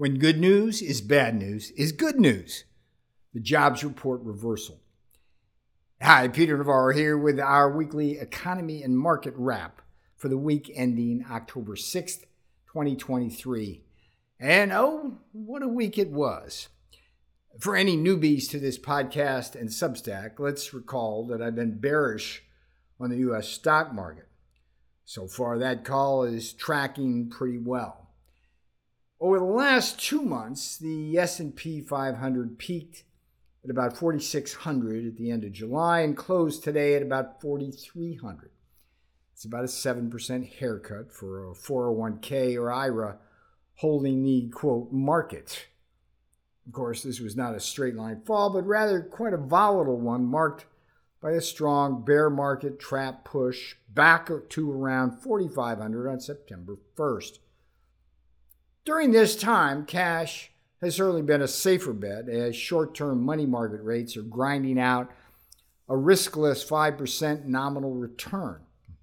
when good news is bad news is good news. The jobs report reversal. Hi, Peter Navarro here with our weekly economy and market wrap for the week ending October 6th, 2023. And oh, what a week it was. For any newbies to this podcast and Substack, let's recall that I've been bearish on the US stock market. So far, that call is tracking pretty well. Over the last two months, the S&P 500 peaked at about 4,600 at the end of July and closed today at about 4,300. It's about a 7% haircut for a 401k or IRA holding the quote market. Of course, this was not a straight line fall, but rather quite a volatile one marked by a strong bear market trap push back to around 4,500 on September 1st. During this time, cash has certainly been a safer bet as short term money market rates are grinding out a riskless 5% nominal return,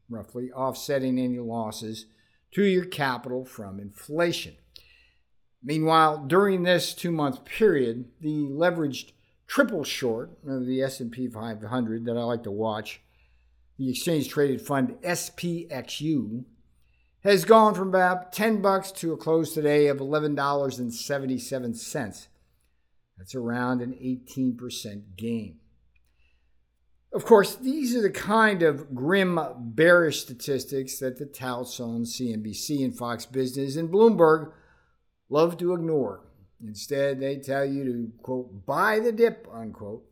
roughly offsetting any losses to your capital from inflation. Meanwhile, during this two month period, the leveraged triple short of the S&P 500 that I like to watch, the exchange traded fund SPXU, has gone from about 10 bucks to a close today of $11.77. That's around an 18% gain. Of course, these are the kind of grim, bearish statistics that the touts on CNBC and Fox Business and Bloomberg love to ignore. Instead, they tell you to, quote, buy the dip, unquote.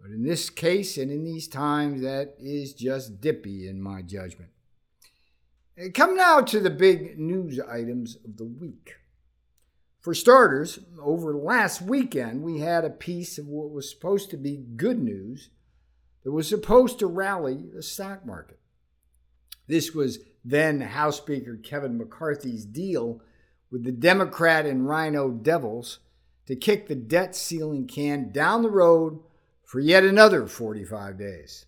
But in this case and in these times, that is just dippy in my judgment. Come now to the big news items of the week. For starters, over last weekend, we had a piece of what was supposed to be good news that was supposed to rally the stock market. This was then House Speaker Kevin McCarthy's deal with the Democrat and RINO Devils to kick the debt ceiling can down the road for yet another 45 days.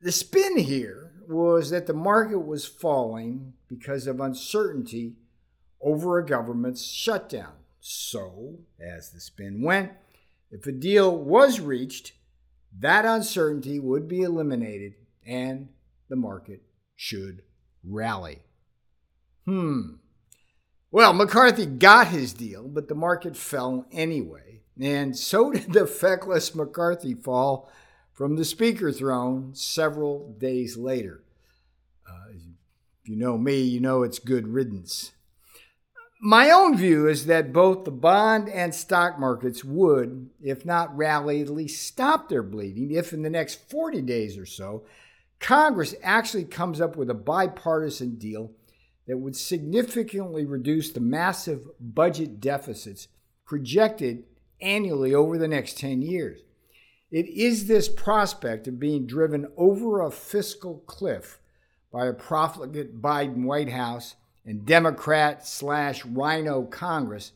The spin here was that the market was falling because of uncertainty over a government's shutdown. So, as the spin went, if a deal was reached, that uncertainty would be eliminated and the market should rally. Hmm. Well, McCarthy got his deal, but the market fell anyway. And so did the feckless McCarthy fall from the speaker throne several days later. Uh, if you know me, you know it's good riddance. My own view is that both the bond and stock markets would, if not rally, at least stop their bleeding if in the next 40 days or so, Congress actually comes up with a bipartisan deal that would significantly reduce the massive budget deficits projected annually over the next 10 years. It is this prospect of being driven over a fiscal cliff by a profligate Biden White House and Democrat slash RINO Congress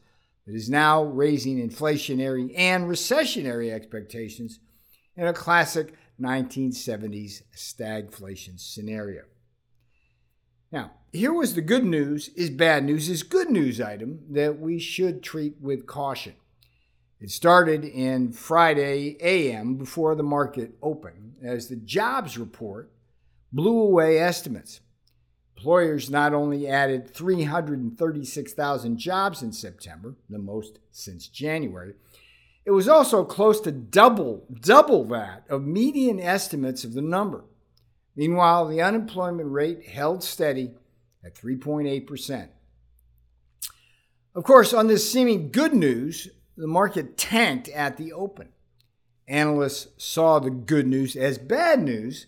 that is now raising inflationary and recessionary expectations in a classic 1970s stagflation scenario. Now, here was the good news is bad news is good news item that we should treat with caution. It started in Friday AM before the market opened as the jobs report blew away estimates. Employers not only added 336,000 jobs in September, the most since January, it was also close to double, double that of median estimates of the number. Meanwhile, the unemployment rate held steady at 3.8%. Of course, on this seeming good news, the market tanked at the open. Analysts saw the good news as bad news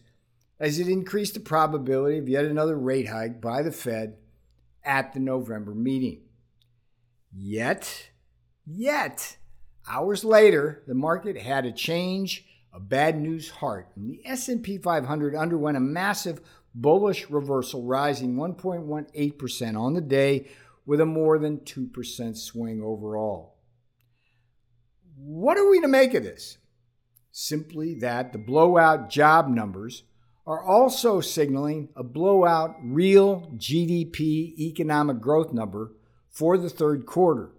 as it increased the probability of yet another rate hike by the Fed at the November meeting. Yet, yet, hours later, the market had a change of bad news heart, and the S&P 500 underwent a massive bullish reversal, rising 1.18% on the day with a more than 2% swing overall. What are we to make of this? Simply that the blowout job numbers are also signaling a blowout real GDP economic growth number for the third quarter.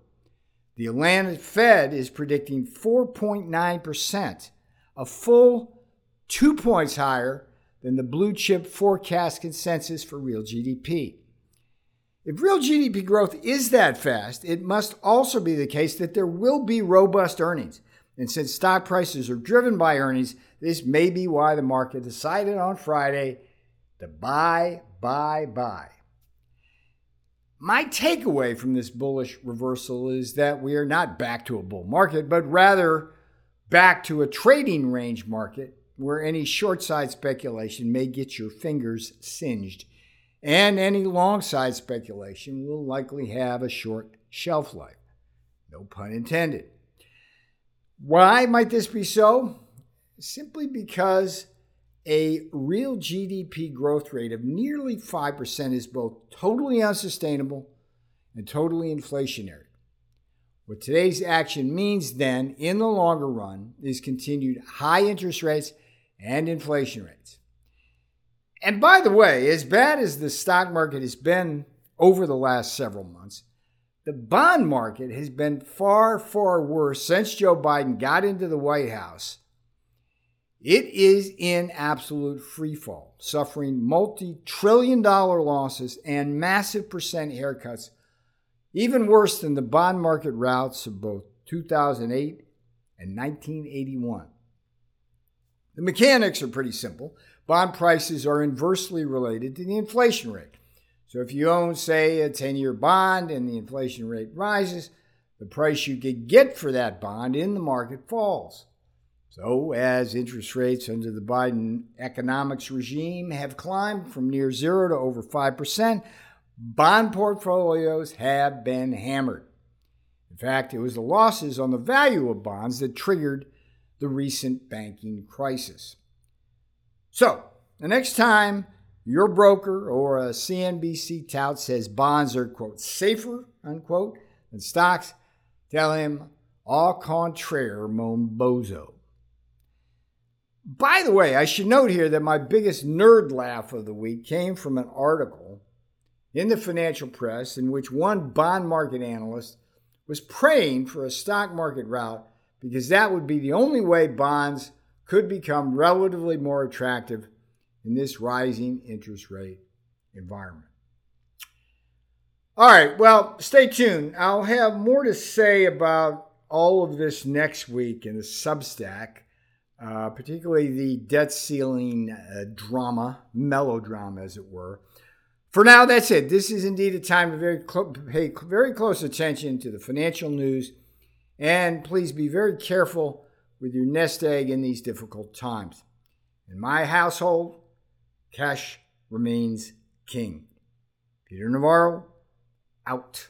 The Atlanta Fed is predicting 4.9%, a full two points higher than the blue chip forecast consensus for real GDP. If real GDP growth is that fast, it must also be the case that there will be robust earnings. And since stock prices are driven by earnings, this may be why the market decided on Friday to buy, buy, buy. My takeaway from this bullish reversal is that we are not back to a bull market, but rather back to a trading range market where any short side speculation may get your fingers singed, and any long side speculation will likely have a short shelf life. No pun intended. Why might this be so? Simply because a real GDP growth rate of nearly 5% is both totally unsustainable and totally inflationary. What today's action means then, in the longer run, is continued high interest rates and inflation rates. And by the way, as bad as the stock market has been over the last several months, the bond market has been far, far worse since Joe Biden got into the White House it is in absolute freefall, suffering multi trillion dollar losses and massive percent haircuts, even worse than the bond market routs of both 2008 and 1981. The mechanics are pretty simple. Bond prices are inversely related to the inflation rate. So if you own, say, a 10 year bond and the inflation rate rises, the price you could get for that bond in the market falls. So, as interest rates under the Biden economics regime have climbed from near zero to over 5%, bond portfolios have been hammered. In fact, it was the losses on the value of bonds that triggered the recent banking crisis. So, the next time your broker or a CNBC tout says bonds are, quote, safer, unquote, than stocks, tell him au contraire, mon bozo. By the way, I should note here that my biggest nerd laugh of the week came from an article in the financial press in which one bond market analyst was praying for a stock market rout because that would be the only way bonds could become relatively more attractive in this rising interest rate environment. All right, well, stay tuned. I'll have more to say about all of this next week in the Substack uh, particularly the debt ceiling uh, drama, melodrama, as it were. For now, that's it. This is indeed a time to very pay very close attention to the financial news, and please be very careful with your nest egg in these difficult times. In my household, cash remains king. Peter Navarro, out.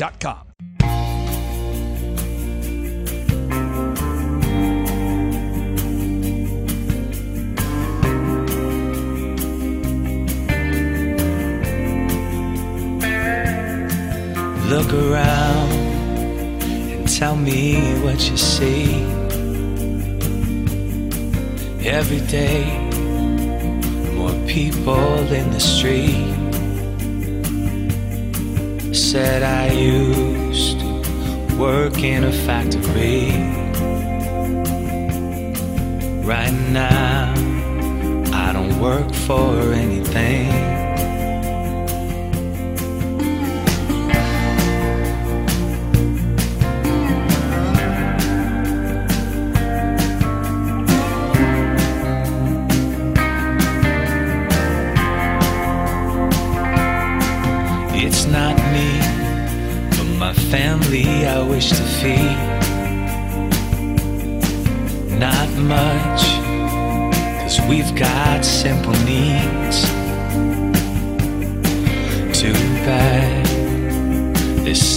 Look around and tell me what you see. Every day, more people in the street. Said I used to work in a factory. Right now, I don't work for anything.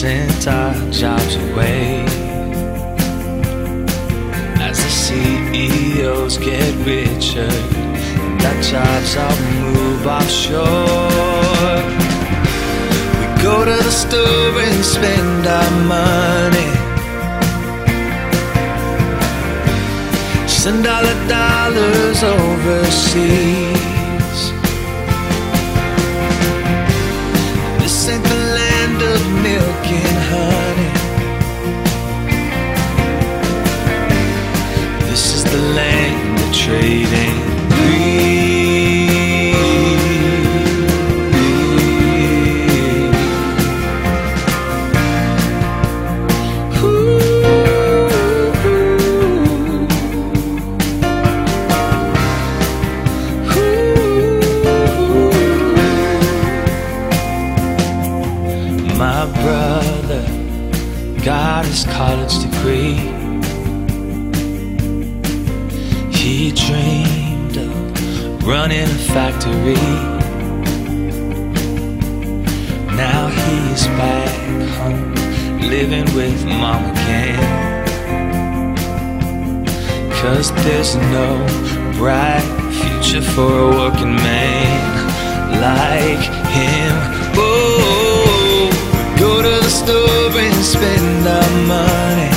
Sent our jobs away. As the CEOs get richer and our jobs all move offshore, we go to the store and spend our money. Send all the dollars overseas. And honey. This is the land of trading factory. Now he's back home, living with mom again. Cause there's no bright future for a working man like him. Oh, go to the store and spend our money.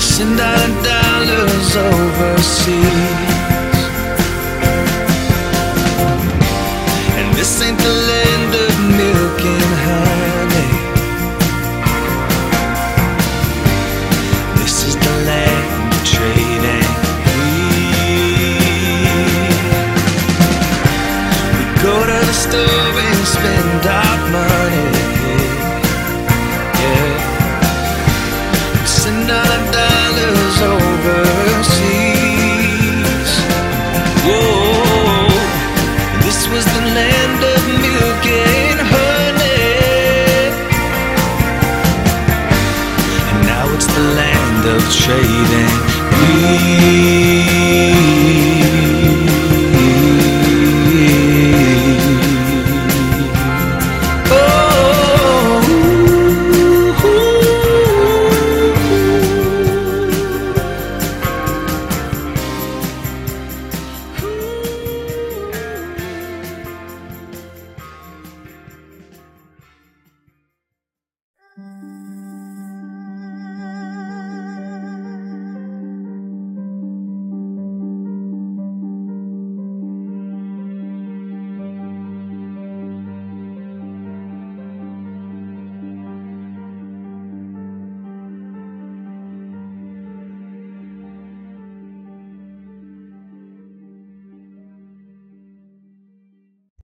Send our dollars overseas. This ain't the